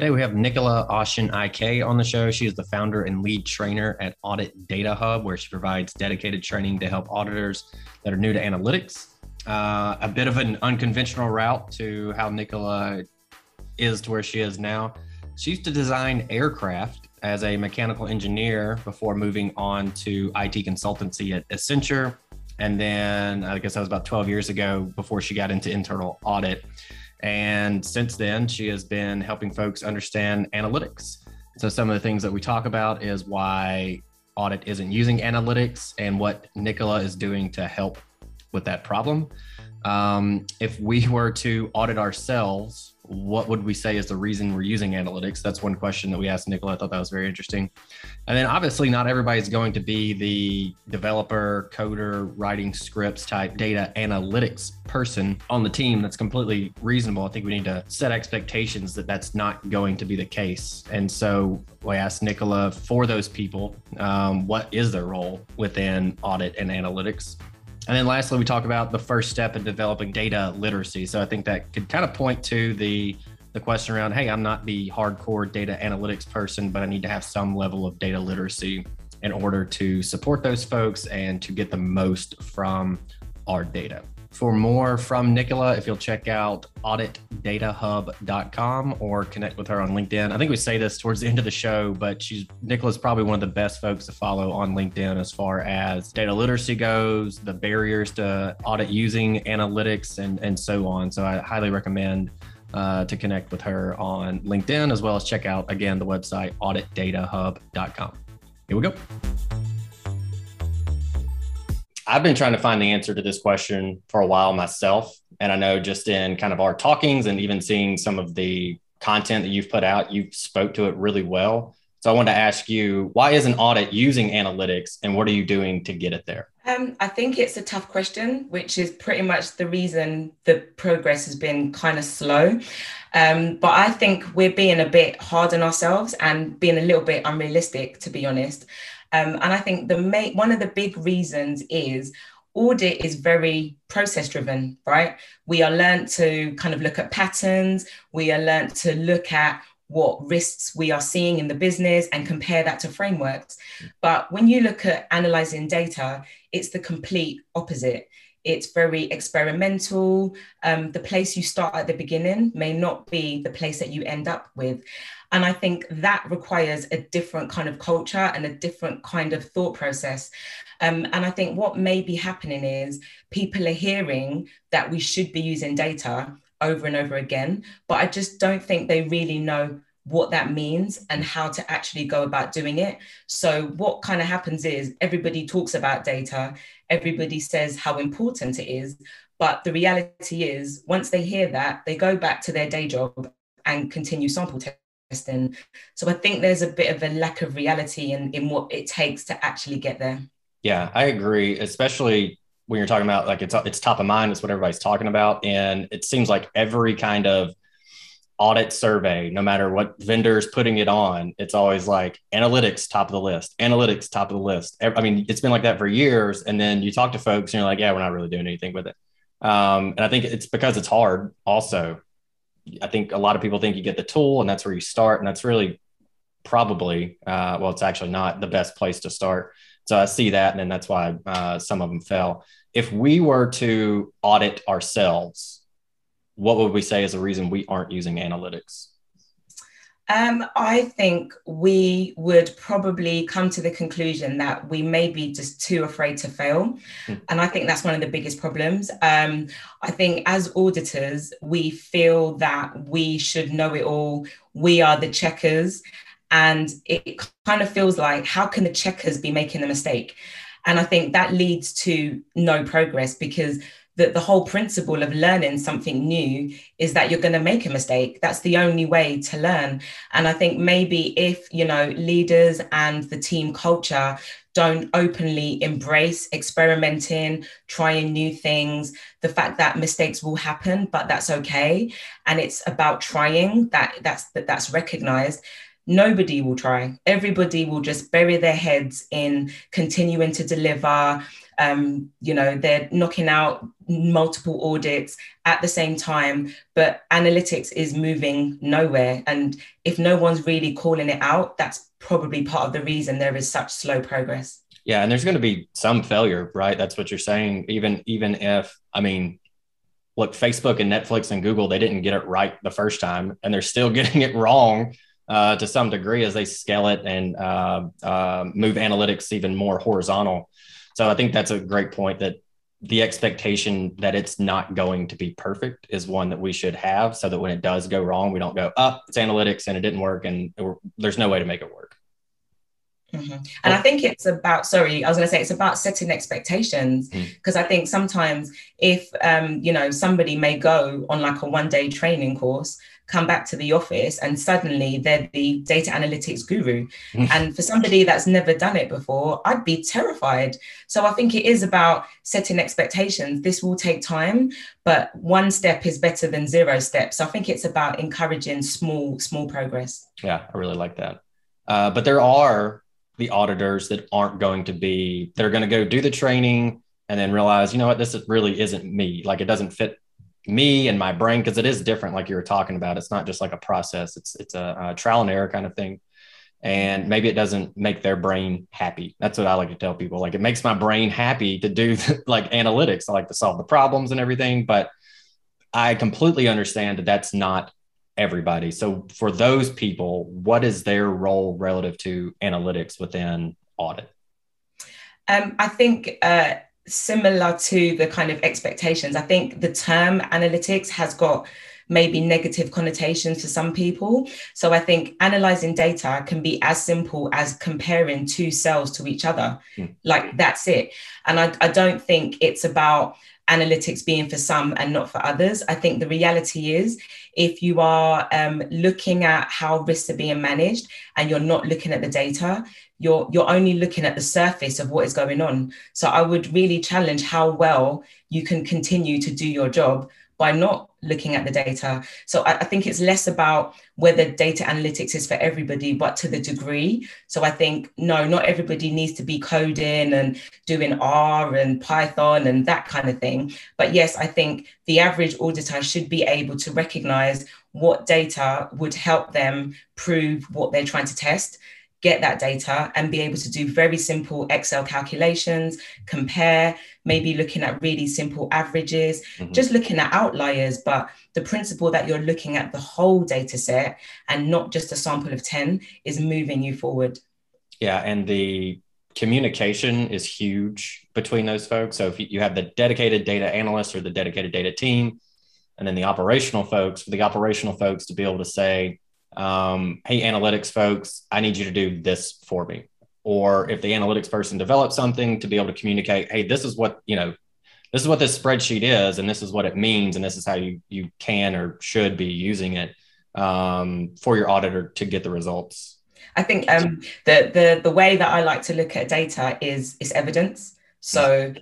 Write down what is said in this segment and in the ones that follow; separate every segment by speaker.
Speaker 1: Today we have Nicola Osinaike on the show. She is the founder and lead trainer at Audit Data Hub, where she provides dedicated training to help auditors that are new to analytics uh, a bit of an unconventional route to how Nicola is to where she is now. She used to design aircraft as a mechanical engineer before moving on to IT consultancy at Accenture. And then I guess that was about 12 years ago before she got into internal audit. And since then, she has been helping folks understand analytics. So, some of the things that we talk about is why audit isn't using analytics and what Nicola is doing to help with that problem. Um, if we were to audit ourselves, what would we say is the reason we're using analytics? That's one question that we asked Nicola. I thought that was very interesting. And then obviously, not everybody's going to be the developer, coder, writing scripts type data analytics person on the team. That's completely reasonable. I think we need to set expectations that that's not going to be the case. And so we asked Nicola for those people, um, what is their role within audit and analytics? And then lastly, we talk about the first step in developing data literacy. So I think that could kind of point to the the question around, hey, I'm not the hardcore data analytics person, but I need to have some level of data literacy in order to support those folks and to get the most from our data. For more from Nicola, if you'll check out auditdatahub.com or connect with her on LinkedIn. I think we say this towards the end of the show, but she's Nicola's probably one of the best folks to follow on LinkedIn as far as data literacy goes, the barriers to audit using analytics, and, and so on. So I highly recommend uh, to connect with her on LinkedIn as well as check out again the website auditdatahub.com. Here we go. I've been trying to find the answer to this question for a while myself. And I know just in kind of our talkings and even seeing some of the content that you've put out, you spoke to it really well. So I wanted to ask you, why is an audit using analytics and what are you doing to get it there?
Speaker 2: Um, I think it's a tough question, which is pretty much the reason the progress has been kind of slow. Um, but I think we're being a bit hard on ourselves and being a little bit unrealistic, to be honest. Um, and I think the main, one of the big reasons is audit is very process driven, right? We are learned to kind of look at patterns. We are learned to look at what risks we are seeing in the business and compare that to frameworks. But when you look at analyzing data, it's the complete opposite. It's very experimental. Um, the place you start at the beginning may not be the place that you end up with. And I think that requires a different kind of culture and a different kind of thought process. Um, and I think what may be happening is people are hearing that we should be using data over and over again, but I just don't think they really know what that means and how to actually go about doing it. So, what kind of happens is everybody talks about data, everybody says how important it is. But the reality is, once they hear that, they go back to their day job and continue sample testing. So I think there's a bit of a lack of reality in, in what it takes to actually get there.
Speaker 1: Yeah, I agree, especially when you're talking about like it's it's top of mind, it's what everybody's talking about. And it seems like every kind of audit survey, no matter what vendor is putting it on, it's always like analytics top of the list, analytics top of the list. I mean, it's been like that for years. And then you talk to folks and you're like, yeah, we're not really doing anything with it. Um, and I think it's because it's hard also I think a lot of people think you get the tool and that's where you start. And that's really probably, uh, well, it's actually not the best place to start. So I see that, and then that's why uh, some of them fell. If we were to audit ourselves, what would we say is a reason we aren't using analytics?
Speaker 2: Um, I think we would probably come to the conclusion that we may be just too afraid to fail. Mm. And I think that's one of the biggest problems. Um, I think as auditors, we feel that we should know it all. We are the checkers. And it kind of feels like, how can the checkers be making a mistake? And I think that leads to no progress because that the whole principle of learning something new is that you're going to make a mistake. That's the only way to learn. And i think maybe if you know leaders and the team culture don't openly embrace experimenting trying new things the fact that mistakes will happen but that's okay. And it's about trying that that's that that's recognized. Nobody will try. Everybody will just bury their heads in continuing to deliver um, you know, they're knocking out multiple audits at the same time, but analytics is moving nowhere. And if no one's really calling it out, that's probably part of the reason there is such slow progress.
Speaker 1: Yeah, and there's going to be some failure, right? That's what you're saying. Even even if I mean, look, Facebook and Netflix and Google, they didn't get it right the first time, and they're still getting it wrong uh, to some degree as they scale it and uh, uh, move analytics even more horizontal. So I think that's a great point that the expectation that it's not going to be perfect is one that we should have so that when it does go wrong, we don't go, up, oh, it's analytics and it didn't work and there's no way to make it work.
Speaker 2: Mm-hmm. And I think it's about, sorry, I was going to say it's about setting expectations because mm. I think sometimes if, um, you know, somebody may go on like a one day training course come back to the office and suddenly they're the data analytics guru. Mm. and for somebody that's never done it before, I'd be terrified. So I think it is about setting expectations. This will take time, but one step is better than zero steps. So I think it's about encouraging small, small progress.
Speaker 1: Yeah, I really like that. Uh, but there are the auditors that aren't going to be, they're going to go do the training and then realize, you know what, this really isn't me. Like it doesn't fit me and my brain because it is different like you were talking about. It's not just like a process. It's it's a, a, trial and error kind of thing. And maybe it doesn't make their brain happy. That's what i like to tell people. Like it makes my brain happy to do like analytics. I like to solve the problems and everything but i completely understand that that's not everybody. So for those people what is their role relative to analytics within audit?
Speaker 2: Um, i think uh, similar to the kind of expectations. I think the term analytics has got maybe negative connotations for some people. So I think analyzing data can be as simple as comparing two cells to each other. Mm. Like that's it. And I, I don't think it's about analytics being for some and not for others. I think the reality is if you are um, looking at how risks are being managed and you're not looking at the data, you're you're only looking at the surface of what is going on so i would really challenge how well you can continue to do your job by not looking at the data. So I, I, think it's less about whether data analytics is for everybody but to the degree. So i think no not everybody needs to be coding and doing r and python and that kind of thing. But yes i think the average auditor should be able to recognize what data would help them prove what they're trying to test get that data and be able to do very simple Excel calculations, compare, maybe looking at really simple averages, mm-hmm. just looking at outliers. But the principle that you're looking at the whole data set and not just a sample of 10 is moving you forward.
Speaker 1: Yeah. And the communication is huge between those folks. So if you have the dedicated data analyst or the dedicated data team, and then the operational folks, for the operational folks to be able to say, um, hey, analytics folks, I need you to do this for me. Or if the analytics person develops something to be able to communicate, hey, this is what, you know, this is what this spreadsheet is, and this is what it means, and this is how you you can or should be using it um, for your auditor to get the results.
Speaker 2: I think um, the the the way that I like to look at data is is evidence. So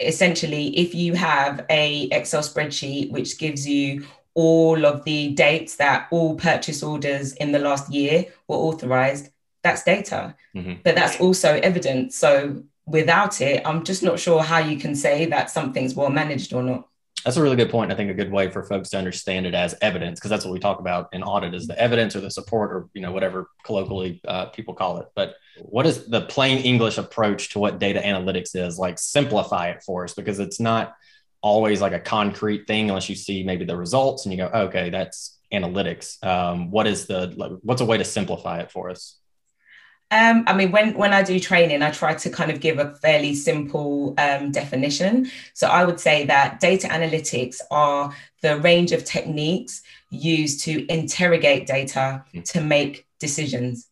Speaker 2: essentially, if you have a Excel spreadsheet which gives you all of the dates that all purchase orders in the last year were authorized, that's data. Mm-hmm. But that's also evidence. So without it, I'm just not sure how you can say that something's well managed or not.
Speaker 1: That's a really good point. I think a good way for folks to understand it as evidence, because that's what we talk about in audit is the evidence or the support or you know whatever colloquially uh, people call it. But what is the plain English approach to what data analytics is? Like simplify it for us because it's not always like a concrete thing unless you see maybe the results and you go, okay, that's analytics. Um, what is the what's a way to simplify it for us?
Speaker 2: Um, I mean, when when I do training, I try to kind of give a fairly simple um, definition. So I would say that data analytics are the range of techniques used to interrogate data hmm. to make decisions.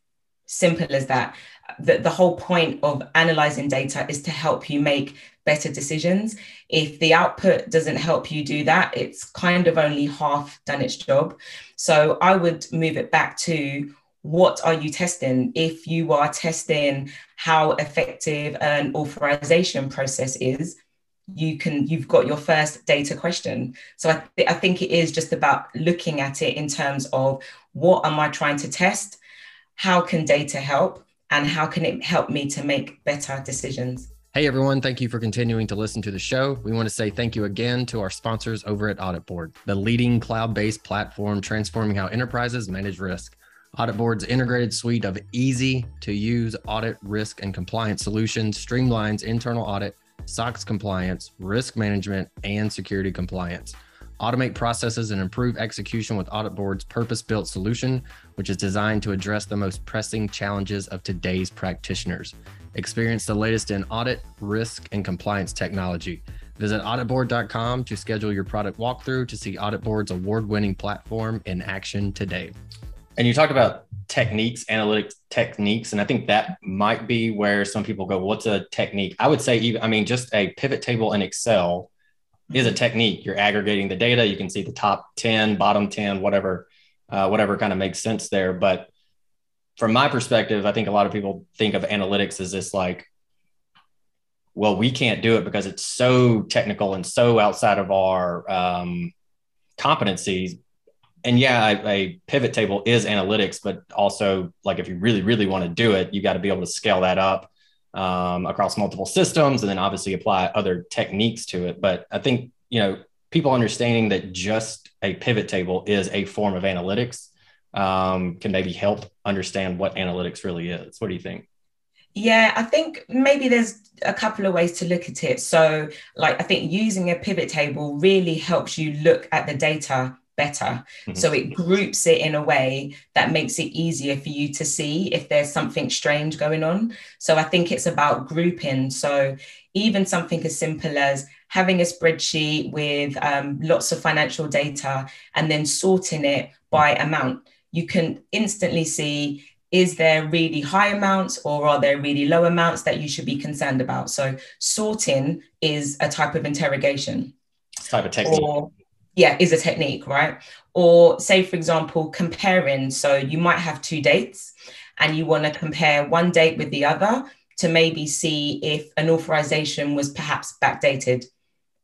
Speaker 2: Simple as that. The, the whole point of analyzing data is to help you make better decisions. If the output doesn't help you do that, it's kind of only half done its job. So I would move it back to what are you testing? If you are testing how effective an authorization process is, you can you've got your first data question so I, th- I think it is just about looking at it in terms of what am i trying to test how can data help and how can it help me to make better decisions
Speaker 1: Hey everyone, thank you for continuing to listen to the show. We want to say thank you again to our sponsors over at AuditBoard, the leading cloud based platform transforming how enterprises manage risk. AuditBoard's integrated suite of easy to use audit, risk, and compliance solutions streamlines internal audit, SOX compliance, risk management, and security compliance. Automate processes and improve execution with AuditBoard's purpose built solution, which is designed to address the most pressing challenges of today's practitioners. Experience the latest in audit, risk, and compliance technology. Visit auditboard.com to schedule your product walkthrough to see AuditBoard's award winning platform in action today. And you talked about techniques, analytic techniques, and I think that might be where some people go, "What's a technique?" I would say, even I mean, just a pivot table in Excel is a technique. You're aggregating the data. You can see the top ten, bottom ten, whatever, uh, whatever kind of makes sense there. But from my perspective, I think a lot of people think of analytics as this like, well, we can't do it because it's so technical and so outside of our um, competencies and yeah, a, a, pivot table is analytics, but also like if you really, really want to do it, you got to be able to scale that up um, across multiple systems and then obviously apply other techniques to it. But I think, you know, people understanding that just a pivot table is a form of analytics um, can maybe help understand what analytics really is. What do you think?
Speaker 2: Yeah, I think maybe there's a couple of ways to look at it. So, like, I think using a pivot table really helps you look at the data better. Mm-hmm. So it groups it in a way that makes it easier for you to see if there's something strange going on. So I think it's about grouping. So even something as simple as having a spreadsheet with um, lots of financial data and then sorting it by amount, you can instantly see is there really high amounts or are there really low amounts that you should be concerned about? So sorting is a type of interrogation.
Speaker 1: Type of technique. Or,
Speaker 2: yeah is a technique right or say for example comparing so you might have two dates and you want to compare one date with the other to maybe see if an authorization was perhaps backdated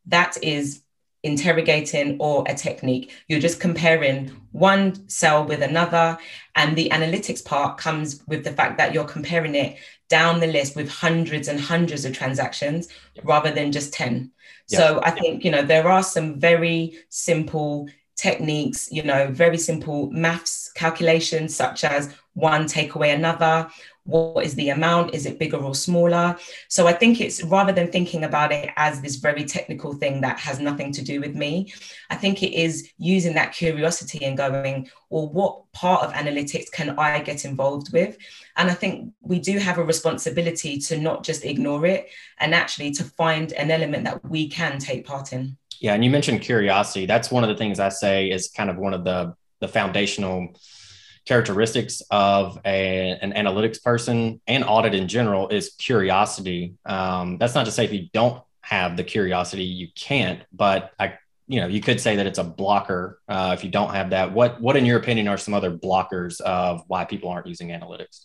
Speaker 2: that is interrogating or a technique you're just comparing one cell with another and the analytics part comes with the fact that you're comparing it down the list with hundreds and hundreds of transactions yep. rather than just 10 so I think, you know, there are some very simple techniques, you know, very simple maths calculations, such as one take away another. What is the amount? Is it bigger or smaller? So I think it's rather than thinking about it as this very technical thing that has nothing to do with me, I think it is using that curiosity and going, well, what part of analytics can I get involved with? And I think we do have a responsibility to not just ignore it and actually to find an element that we can take part in.
Speaker 1: Yeah, and you mentioned curiosity. That's one of the things I say is kind of one of the the foundational characteristics of a, an analytics person and audit in general is curiosity. Um, that's not to say if you don't have the curiosity, you can't, but I, you know, you could say that it's a blocker uh, if you don't have that. What, what in your opinion are some other blockers of why people aren't using analytics?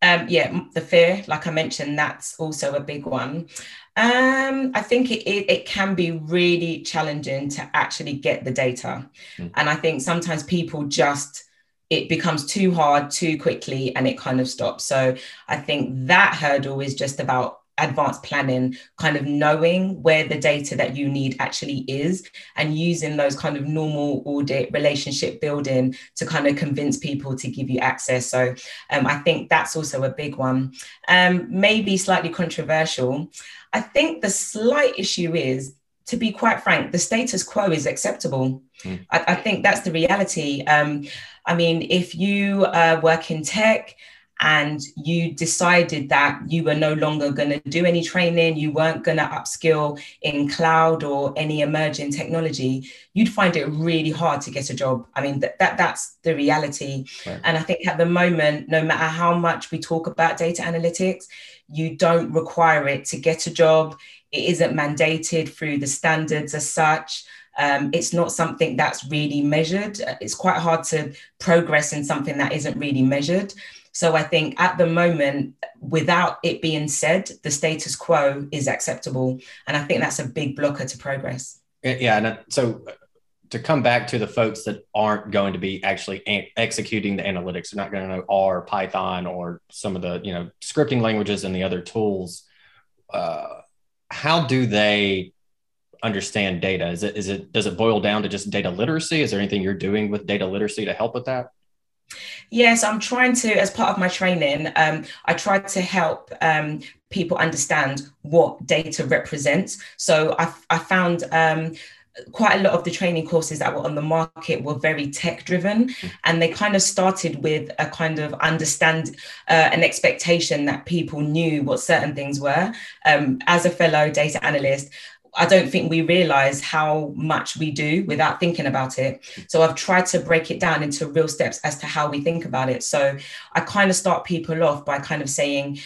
Speaker 2: Um, yeah, the fear, like I mentioned, that's also a big one. Um, I think it, it, it, can be really challenging to actually get the data. Mm. And I think sometimes people just, it becomes too hard too quickly and it kind of stops. So I think that hurdle is just about advanced planning, kind of knowing where the data that you need actually is and using those kind of normal audit relationship building to kind of convince people to give you access. So um, I think that's also a big one. Um, maybe slightly controversial. I think the slight issue is, to be quite frank, the status quo is acceptable. Mm. I, I, think that's the reality. Um, I mean, if you uh, work in tech, and you decided that you were no longer going to do any training, you weren't going to upskill in cloud or any emerging technology, you'd find it really hard to get a job. I mean, that, that that's the reality. Right. And I think at the moment, no matter how much we talk about data analytics, you don't require it to get a job. It isn't mandated through the standards as such. Um, it's not something that's really measured. It's quite hard to progress in something that isn't really measured. So I think at the moment, without it being said, the status quo is acceptable. And I think that's a big blocker to progress.
Speaker 3: Yeah. And so to come back to the folks that aren't going to be actually executing the analytics, they're not going to know R, Python, or some of the you know scripting languages and the other tools. Uh, how do they understand data? Is it is it does it boil down to just data literacy? Is there anything you're doing with data literacy to help with that?
Speaker 2: Yes, I'm trying to, as part of my training, um, I try to help um, people understand what data represents. So I, I found um, quite a lot of the training courses that were on the market were very tech driven and they kind of started with a kind of understand uh, an expectation that people knew what certain things were um, as a fellow data analyst I don't think we realize how much we do without thinking about it. So I've tried to break it down into real steps as to how we think about it. So I kind of start people off by kind of saying,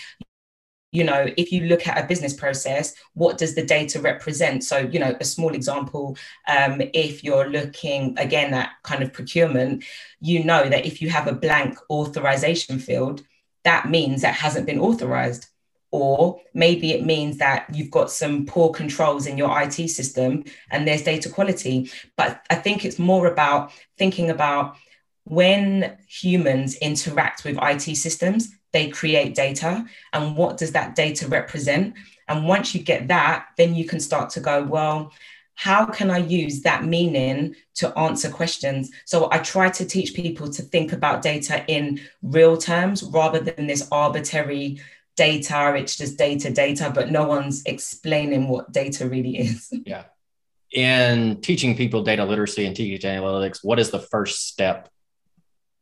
Speaker 2: you know, if you look at a business process, what does the data represent? So, you know, a small example, um, if you're looking again at kind of procurement, you know that if you have a blank authorization field, that means that hasn't been authorized or maybe it means that you've got some poor controls in your IT system and there's data quality. But I think it's more about thinking about when humans interact with IT systems, they create data. And what does that data represent? And once you get that, then you can start to go, well, how can I use that meaning to answer questions? So I try to teach people to think about data in real terms rather than this arbitrary data, it's just data, data, but no one's explaining what data really is.
Speaker 3: Yeah. In teaching people data literacy and teaching analytics, what is the first step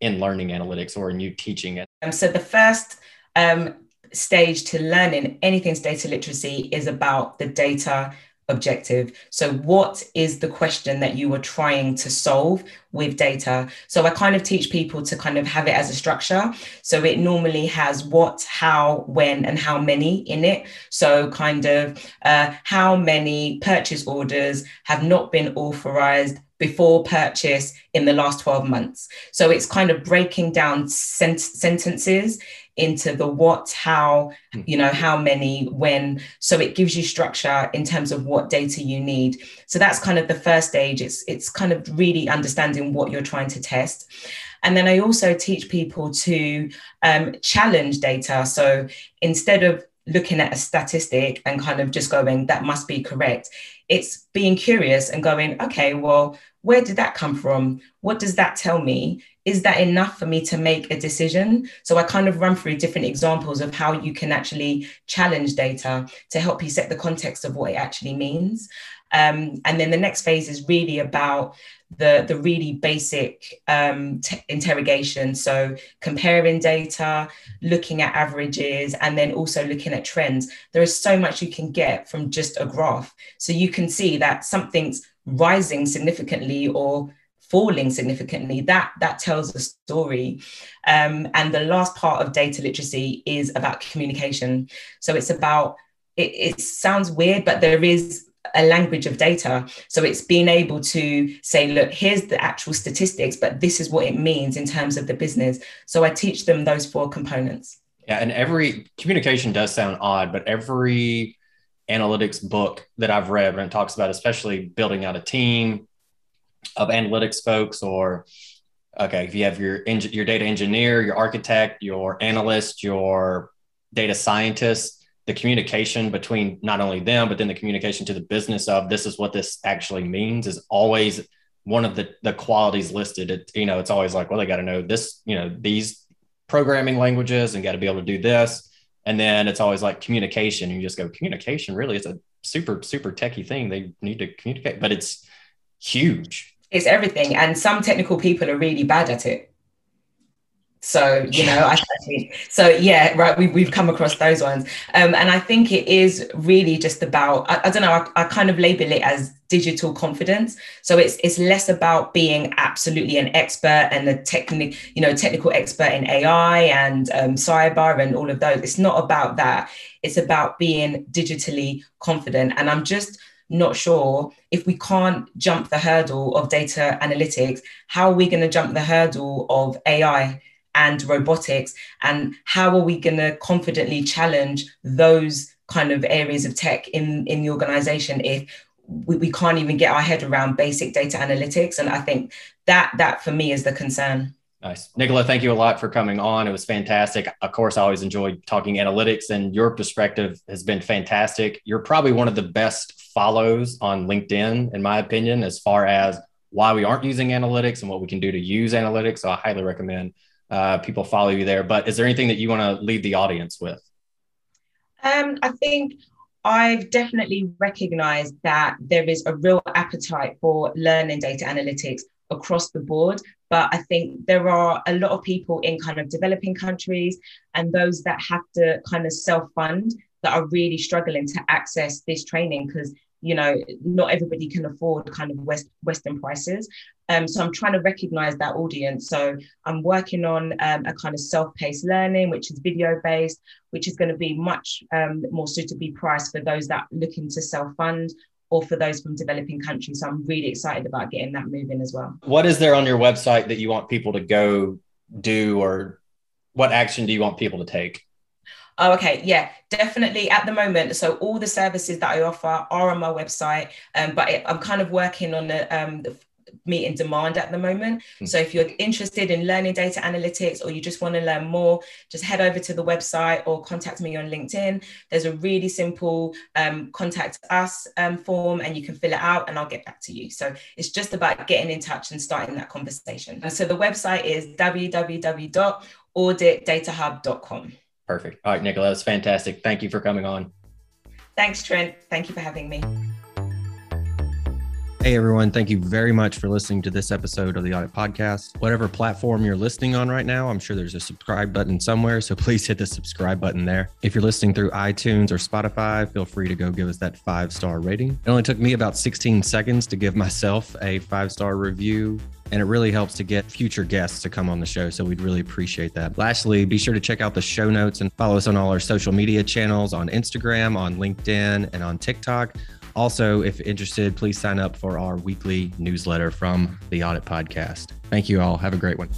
Speaker 3: in learning analytics or in you teaching it?
Speaker 2: Um, so the first um, stage to learning anything's data literacy is about the data objective. So, what is the question that you were trying to solve with data? So, I kind of teach people to kind of have it as a structure. So, it normally has what, how, when, and how many in it. So, kind of uh, how many purchase orders have not been authorized before purchase in the last 12 months. So it's kind of breaking down sent- sentences into the what, how, hmm. you know, how many, when. So it gives you structure in terms of what data you need. So that's kind of the first stage. It's it's kind of really understanding what you're trying to test. And then I also teach people to um, challenge data. So instead of looking at a statistic and kind of just going, that must be correct, it's being curious and going, okay, well, where did that come from? What does that tell me? is that enough for me to make a decision? So I kind of run through different examples of how you can actually challenge data to help you set the context of what it actually means. Um, and then the next phase is really about the, the really basic um, t- interrogation. So comparing data, looking at averages, and then also looking at trends. There is so much you can get from just a graph. So you can see that something's rising significantly or falling significantly, that that tells a story. Um, and the last part of data literacy is about communication. So it's about it, it sounds weird, but there is a language of data. So it's being able to say, look, here's the actual statistics, but this is what it means in terms of the business. So I teach them those four components.
Speaker 3: Yeah, and every communication does sound odd, but every analytics book that I've read when it talks about especially building out a team, of analytics folks or okay if you have your your data engineer your architect your analyst your data scientist the communication between not only them, but then the communication to the business of this is what this actually means is always one of the the qualities listed. It, you know, it's always like, well, they got to know this, you know, these programming languages and got to be able to do this. And then it's always like communication. You just go, communication really it's a super, super techie thing. They need to communicate, but it's huge.
Speaker 2: It's everything. And some technical people are really bad at it. So, you know, I think, so yeah, right. We, we've come across those ones. Um, and I think it is really just about, I, I don't know, I, I, kind of label it as digital confidence. So it's, it's less about being absolutely an expert and a technical, you know, technical expert in AI and um, cyber and all of those. It's not about that. It's about being digitally confident. And I'm just, not sure if we can't jump the hurdle of data analytics, how are we going to jump the hurdle of AI? And robotics and how are we going to confidently challenge those kind of areas of tech in in the organization if we, we can't even get our head around basic data analytics and i think that that for me is the concern
Speaker 3: Nice. Nicola, thank you a lot for coming on. It was fantastic. Of course, I always enjoyed talking analytics, and your perspective has been fantastic. You're probably one of the best follows on LinkedIn, in my opinion, as far as why we aren't using analytics and what we can do to use analytics. So I highly recommend uh, people follow you there. But is there anything that you want to leave the audience with?
Speaker 2: Um, I think I've definitely recognized that there is a real appetite for learning data analytics across the board. But I think there are a lot of people in kind of developing countries and those that have to kind of self fund that are really struggling to access this training because you know not everybody can afford kind of west western prices. Um, so i'm trying to recognize that audience. So i'm working on um, a kind of self-paced learning which is video based which is going to be much um, more suitably priced for those that looking to self-fund or for those from developing countries. So i'm really excited about getting that moving as well.
Speaker 3: What is there on your website that you want people to go do or what action do you want people to take
Speaker 2: Oh, okay. Yeah, definitely. At the moment, so all the services that I offer are on my website, um, but it, I'm kind of working on the, um, the meeting demand at the moment. Mm. So if you're interested in learning data analytics or you just want to learn more, just head over to the website or contact me on LinkedIn. There's a really simple um, contact us um, form and you can fill it out and I'll get back to you. So it's just about getting in touch and starting that conversation. And so the website is www.auditdatahub.com.
Speaker 3: Perfect. All right, Nicola, that's fantastic. Thank you for coming on.
Speaker 2: Thanks, Trent. Thank you for having me.
Speaker 1: Hey, everyone. Thank you very much for listening to this episode of the Audit Podcast. Whatever platform you're listening on right now, I'm sure there's a subscribe button somewhere. So please hit the subscribe button there. If you're listening through iTunes or Spotify, feel free to go give us that five star rating. It only took me about 16 seconds to give myself a five star review and it really helps to get future guests to come on the show. So we'd really appreciate that. Lastly, be sure to check out the show notes and follow us on all our social media channels on Instagram, on LinkedIn, and on TikTok. Also, if interested, please sign up for our weekly newsletter from the Audit Podcast. Thank you all. Have a great one.